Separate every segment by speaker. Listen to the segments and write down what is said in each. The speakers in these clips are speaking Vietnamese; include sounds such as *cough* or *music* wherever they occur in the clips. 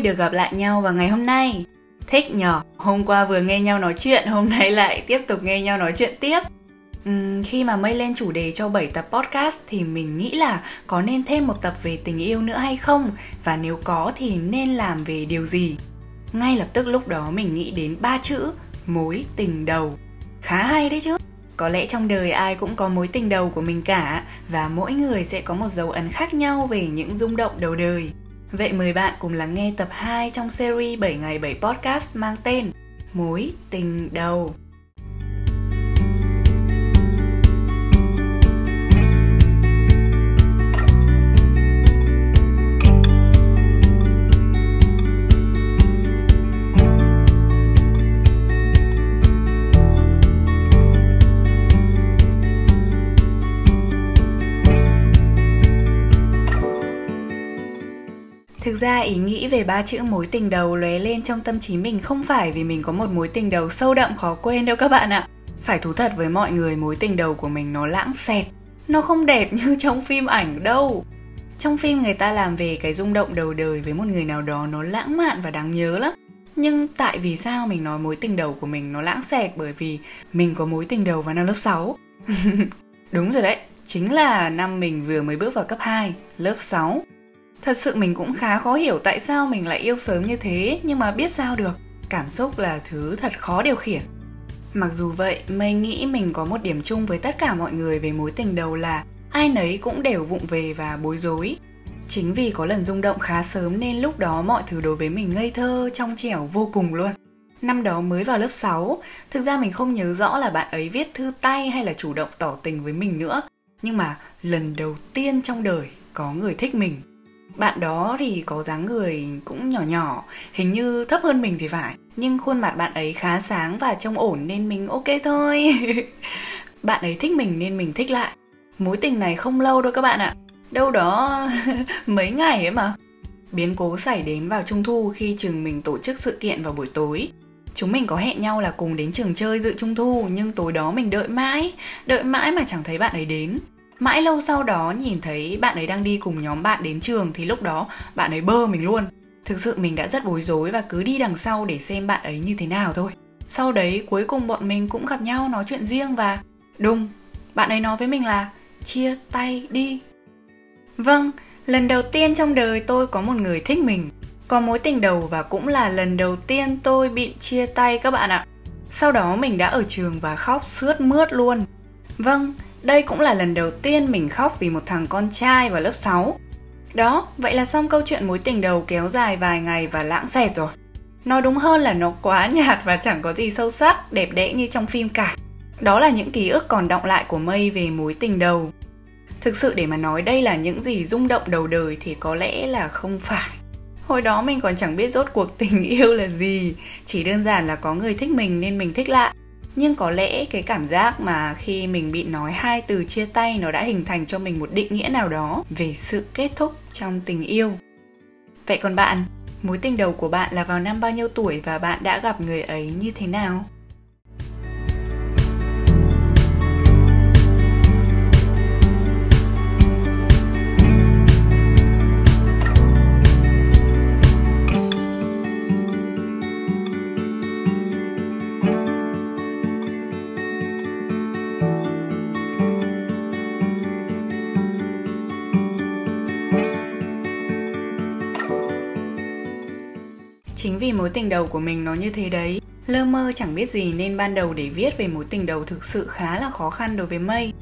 Speaker 1: Vui được gặp lại nhau vào ngày hôm nay. Thích nhở, hôm qua vừa nghe nhau nói chuyện, hôm nay lại tiếp tục nghe nhau nói chuyện tiếp. Uhm, khi mà mây lên chủ đề cho 7 tập podcast thì mình nghĩ là có nên thêm một tập về tình yêu nữa hay không và nếu có thì nên làm về điều gì. Ngay lập tức lúc đó mình nghĩ đến ba chữ mối tình đầu. Khá hay đấy chứ. Có lẽ trong đời ai cũng có mối tình đầu của mình cả và mỗi người sẽ có một dấu ấn khác nhau về những rung động đầu đời. Vậy mời bạn cùng lắng nghe tập 2 trong series 7 ngày 7 podcast mang tên Mối tình đầu. Ra ý nghĩ về ba chữ mối tình đầu lóe lên trong tâm trí mình không phải vì mình có một mối tình đầu sâu đậm khó quên đâu các bạn ạ. Phải thú thật với mọi người mối tình đầu của mình nó lãng xẹt. Nó không đẹp *laughs* như trong phim ảnh đâu. Trong phim người ta làm về cái rung động đầu đời với một người nào đó nó lãng mạn và đáng nhớ lắm. Nhưng tại vì sao mình nói mối tình đầu của mình nó lãng xẹt bởi vì mình có mối tình đầu vào năm lớp 6. *laughs* Đúng rồi đấy, chính là năm mình vừa mới bước vào cấp 2, lớp 6. Thật sự mình cũng khá khó hiểu tại sao mình lại yêu sớm như thế Nhưng mà biết sao được Cảm xúc là thứ thật khó điều khiển Mặc dù vậy, Mây nghĩ mình có một điểm chung với tất cả mọi người về mối tình đầu là ai nấy cũng đều vụng về và bối rối. Chính vì có lần rung động khá sớm nên lúc đó mọi thứ đối với mình ngây thơ, trong trẻo vô cùng luôn. Năm đó mới vào lớp 6, thực ra mình không nhớ rõ là bạn ấy viết thư tay hay là chủ động tỏ tình với mình nữa. Nhưng mà lần đầu tiên trong đời có người thích mình bạn đó thì có dáng người cũng nhỏ nhỏ, hình như thấp hơn mình thì phải. Nhưng khuôn mặt bạn ấy khá sáng và trông ổn nên mình ok thôi. *laughs* bạn ấy thích mình nên mình thích lại. Mối tình này không lâu đâu các bạn ạ. Đâu đó *laughs* mấy ngày ấy mà. Biến cố xảy đến vào trung thu khi trường mình tổ chức sự kiện vào buổi tối. Chúng mình có hẹn nhau là cùng đến trường chơi dự trung thu nhưng tối đó mình đợi mãi, đợi mãi mà chẳng thấy bạn ấy đến. Mãi lâu sau đó nhìn thấy bạn ấy đang đi cùng nhóm bạn đến trường thì lúc đó bạn ấy bơ mình luôn. Thực sự mình đã rất bối rối và cứ đi đằng sau để xem bạn ấy như thế nào thôi. Sau đấy cuối cùng bọn mình cũng gặp nhau nói chuyện riêng và đùng, bạn ấy nói với mình là chia tay đi. Vâng, lần đầu tiên trong đời tôi có một người thích mình. Có mối tình đầu và cũng là lần đầu tiên tôi bị chia tay các bạn ạ. Sau đó mình đã ở trường và khóc sướt mướt luôn. Vâng, đây cũng là lần đầu tiên mình khóc vì một thằng con trai vào lớp 6. Đó, vậy là xong câu chuyện mối tình đầu kéo dài vài ngày và lãng xẹt rồi. Nói đúng hơn là nó quá *laughs* nhạt và chẳng có gì sâu sắc, đẹp đẽ như trong phim cả. Đó là những ký ức còn động lại của Mây về mối tình đầu. Thực sự để mà nói đây là những gì rung động đầu đời thì có lẽ là không phải. Hồi đó mình còn chẳng biết rốt cuộc *laughs* tình yêu là gì, chỉ đơn giản là có người thích mình nên mình thích lại nhưng có lẽ cái cảm giác mà khi mình bị nói hai từ chia tay nó đã hình thành cho mình một định nghĩa nào đó về sự kết thúc trong tình yêu. Vậy còn bạn, mối tình đầu của bạn là vào năm bao nhiêu tuổi và bạn đã gặp người ấy như thế nào? Chính vì mối tình đầu của mình nó như thế đấy, Lơ mơ chẳng biết gì nên ban đầu để viết về mối tình đầu thực sự khá là khó khăn đối với Mây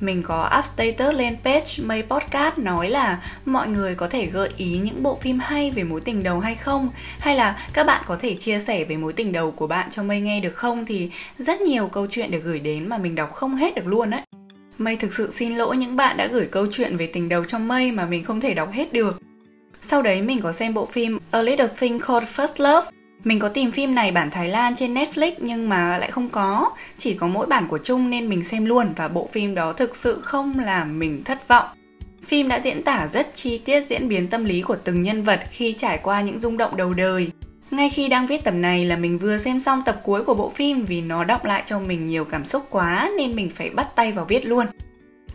Speaker 1: mình có up status lên page Mây Podcast nói là mọi người có thể gợi ý những bộ phim hay về mối tình đầu hay không hay là các bạn có thể chia sẻ về mối tình đầu của bạn cho Mây nghe được không thì rất nhiều câu chuyện được gửi đến mà mình đọc không hết được luôn ấy. Mây thực sự xin lỗi những bạn đã gửi câu chuyện về tình đầu cho Mây mà mình không thể đọc hết được. Sau đấy mình có xem bộ phim A Little Thing Called First Love mình có tìm phim này bản Thái Lan trên Netflix nhưng mà lại không có, chỉ có mỗi bản của Trung nên mình xem luôn và bộ phim đó thực sự không làm mình thất vọng. Phim đã diễn tả rất chi tiết diễn biến tâm lý của từng nhân vật khi trải qua những rung động đầu đời. Ngay khi đang viết tập này là mình vừa xem xong tập cuối của bộ phim vì nó đọng lại cho mình nhiều cảm xúc quá nên mình phải bắt tay vào viết luôn.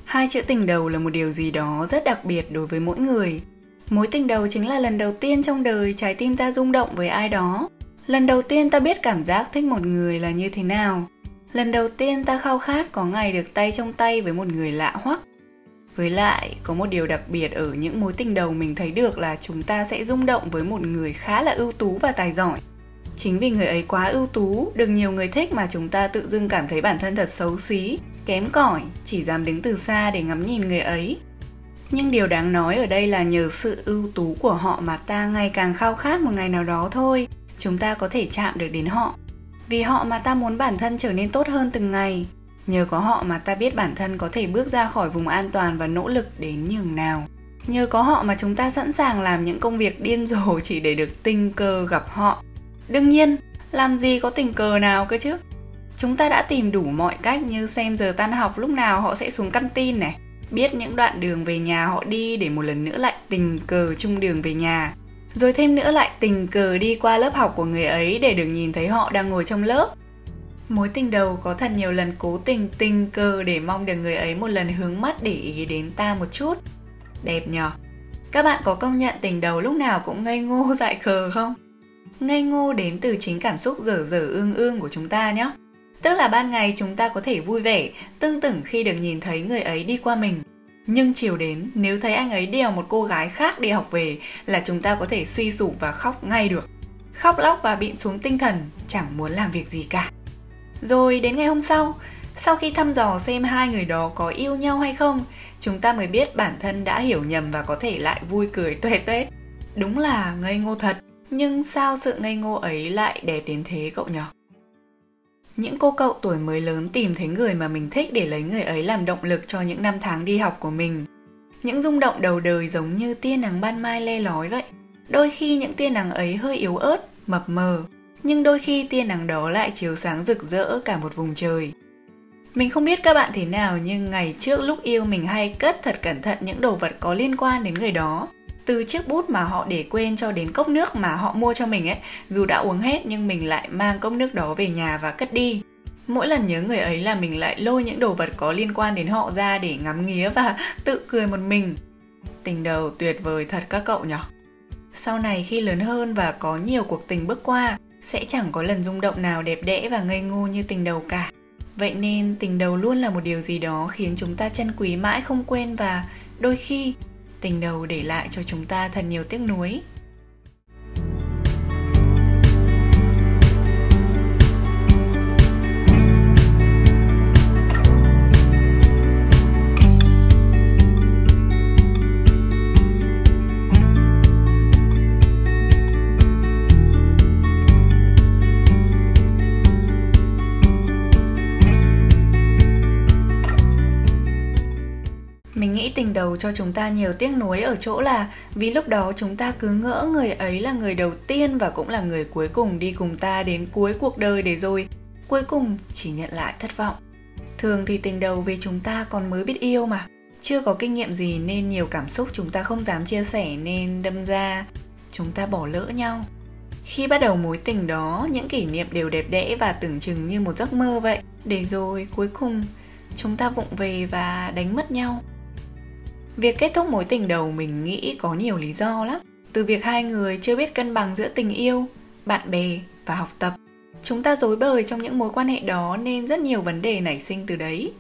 Speaker 1: Hai chữ tình đầu là một điều gì đó rất đặc biệt đối với mỗi người. Mối tình đầu chính là lần đầu tiên trong đời trái tim ta rung động với ai đó. Lần đầu tiên ta biết cảm giác thích một người là như thế nào. Lần đầu tiên ta khao khát có ngày được tay trong tay với một người lạ hoắc. Với lại, có một điều đặc biệt ở những mối tình đầu mình thấy được là chúng ta sẽ rung động với một người khá là ưu tú và tài giỏi. Chính vì người ấy quá ưu tú, được nhiều người thích mà chúng ta tự dưng cảm thấy bản thân thật xấu xí, kém cỏi, chỉ dám đứng từ xa để ngắm nhìn người ấy. Nhưng điều đáng nói ở đây là nhờ sự ưu tú của họ mà ta ngày càng khao khát một ngày nào đó thôi. Chúng ta có thể chạm được đến họ. Vì họ mà ta muốn bản thân trở nên tốt hơn từng ngày. Nhờ có họ mà ta biết bản thân có thể bước ra khỏi vùng an toàn và nỗ lực đến nhường nào. Nhờ có họ mà chúng ta sẵn sàng làm những công việc điên rồ *laughs* chỉ để được tình cờ gặp họ. Đương nhiên, làm gì có tình cờ nào cơ chứ? Chúng ta đã tìm đủ mọi cách như xem giờ tan học lúc nào họ sẽ xuống căn tin này biết những đoạn đường về nhà họ đi để một lần nữa lại tình cờ chung đường về nhà. Rồi thêm nữa lại tình cờ đi qua lớp học của người ấy để được nhìn thấy họ đang ngồi trong lớp. Mối tình đầu có thật nhiều lần cố tình tình cờ để mong được người ấy một lần hướng mắt để ý đến ta một chút. Đẹp nhở? Các bạn có công nhận tình đầu lúc nào cũng ngây ngô *laughs* dại khờ không? Ngây ngô đến từ chính cảm xúc dở dở ương ương của chúng ta nhé tức là ban ngày chúng ta có thể vui vẻ tương tửng khi được nhìn thấy người ấy đi qua mình nhưng chiều đến, nếu thấy anh ấy đèo một cô gái khác đi học về là chúng ta có thể suy sụp và khóc ngay được. Khóc lóc và bị xuống tinh thần, chẳng muốn làm việc gì cả. Rồi đến ngày hôm sau, sau khi thăm dò xem hai người đó có yêu nhau hay không, chúng ta mới biết bản thân đã hiểu nhầm và có thể lại vui cười tuệ tuét. Đúng là ngây ngô thật, nhưng sao sự ngây ngô ấy lại đẹp đến thế cậu nhỉ? Những cô cậu tuổi mới lớn tìm thấy người mà mình thích để lấy người ấy làm động lực cho những năm tháng đi học của mình. Những rung động đầu đời giống như tia nắng ban mai le lói vậy. Đôi khi những tia nắng ấy hơi yếu ớt, mập mờ, nhưng đôi khi tia nắng đó lại chiếu sáng rực rỡ cả một vùng trời. Mình không biết các bạn thế nào, nhưng ngày trước lúc yêu mình hay cất thật cẩn thận những đồ vật có liên quan đến người đó từ chiếc bút mà họ để quên cho đến cốc nước mà họ mua cho mình ấy. Dù đã uống hết nhưng mình lại mang cốc nước đó về nhà và cất đi. Mỗi lần nhớ người ấy là mình lại lôi những đồ vật có liên quan đến họ ra để ngắm nghía và *laughs* tự cười một mình. Tình đầu tuyệt vời thật các cậu nhỉ? Sau này khi lớn hơn và có nhiều cuộc tình bước qua, sẽ chẳng có lần rung động nào đẹp đẽ và ngây ngô như tình đầu cả. Vậy nên tình đầu luôn là một điều gì đó khiến chúng ta trân quý mãi không quên và đôi khi tình đầu để lại cho chúng ta thật nhiều tiếc nuối. Cho chúng ta nhiều tiếc nuối ở chỗ là vì lúc đó chúng ta cứ ngỡ người ấy là người đầu tiên và cũng là người cuối cùng đi cùng ta đến cuối cuộc đời để rồi cuối cùng chỉ nhận lại thất vọng. Thường thì tình đầu vì chúng ta còn mới biết yêu mà, chưa có kinh nghiệm gì nên nhiều cảm xúc chúng ta không dám chia sẻ nên đâm ra chúng ta bỏ lỡ nhau. Khi bắt đầu mối tình đó, những kỷ niệm đều đẹp đẽ và tưởng chừng như một giấc mơ vậy. Để rồi cuối cùng chúng ta vụng về và đánh mất nhau. Việc kết thúc mối tình đầu mình nghĩ có nhiều lý do lắm. Từ việc hai người chưa biết cân bằng giữa tình yêu, bạn bè và học tập. Chúng ta dối bời trong những mối quan hệ đó nên rất nhiều vấn đề nảy sinh từ đấy.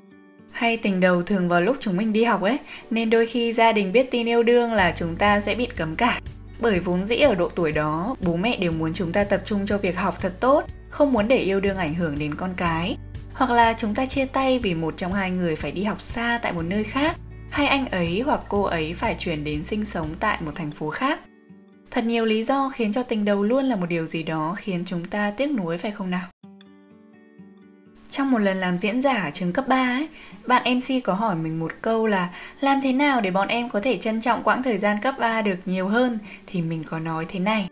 Speaker 1: Hay tình đầu thường vào lúc chúng mình đi học ấy, nên đôi khi gia đình biết tin yêu đương là chúng ta sẽ bị cấm cả. Bởi vốn dĩ ở độ tuổi đó, bố mẹ đều muốn chúng ta tập trung cho việc học thật tốt, không muốn để yêu đương ảnh hưởng đến con cái. hoặc là chúng ta chia tay vì một trong hai người phải đi học xa tại một nơi khác hay anh ấy hoặc cô ấy phải chuyển đến sinh sống tại một thành phố khác thật nhiều lý do khiến cho tình đầu luôn là một điều gì đó khiến chúng ta tiếc nuối phải không nào trong một lần làm diễn giả ở trường cấp 3 ấy, bạn MC có hỏi mình một câu là làm thế nào để bọn em có thể trân trọng quãng thời gian cấp 3 được nhiều hơn thì mình có nói thế này.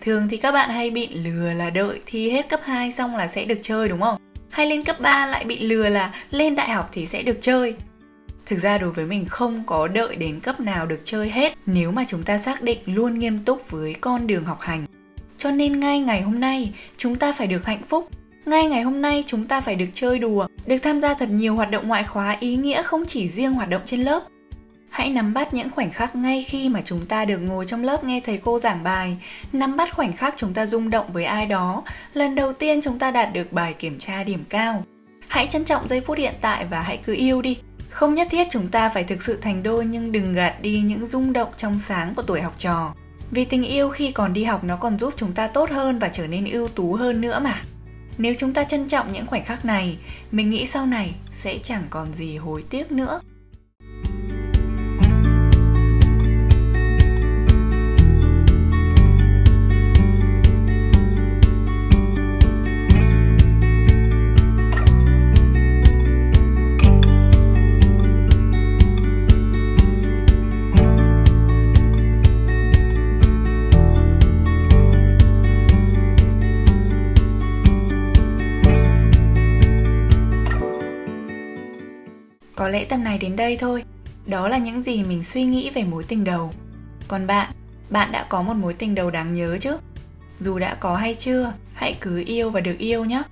Speaker 1: Thường thì các bạn hay bị lừa là đợi thi hết cấp 2 xong là sẽ được chơi đúng không? Hay lên cấp 3 lại bị lừa là lên đại học thì sẽ được chơi. Thực ra đối với mình không có đợi đến cấp nào được chơi hết nếu mà chúng ta xác định luôn nghiêm túc với con đường học hành. Cho nên ngay ngày hôm nay chúng ta phải được hạnh phúc ngay ngày hôm nay chúng ta phải được chơi đùa, được tham gia thật nhiều hoạt động ngoại khóa ý nghĩa không chỉ riêng hoạt động trên lớp. Hãy nắm bắt những khoảnh khắc ngay khi mà chúng ta được ngồi trong lớp nghe thầy cô giảng bài, nắm bắt khoảnh khắc chúng ta rung động với ai đó, lần đầu tiên chúng ta đạt được bài kiểm tra điểm cao. Hãy trân trọng giây phút hiện tại và hãy cứ yêu đi. Không nhất thiết chúng ta phải thực sự thành đôi nhưng đừng gạt đi những rung động trong sáng của tuổi học trò. Vì tình yêu khi còn đi học nó còn giúp chúng ta tốt hơn và trở nên ưu tú hơn nữa mà. Nếu chúng ta trân trọng những khoảnh khắc này, mình nghĩ sau này sẽ chẳng còn gì hối tiếc nữa. Có lẽ tập này đến đây thôi. Đó là những gì mình suy nghĩ về mối tình đầu. Còn bạn, bạn đã có một mối tình đầu đáng nhớ chứ? Dù đã có hay chưa, hãy cứ yêu và được yêu nhé.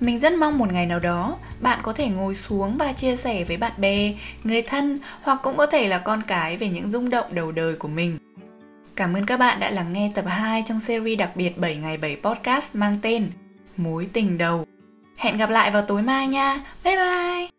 Speaker 1: Mình rất mong một ngày nào đó bạn có thể ngồi xuống và chia sẻ với bạn bè, người thân hoặc cũng có thể là con cái về những rung động đầu đời của mình. Cảm ơn các bạn đã lắng nghe tập 2 trong series đặc biệt 7 ngày 7 podcast mang tên Mối tình đầu. Hẹn gặp lại vào tối mai nha. Bye bye!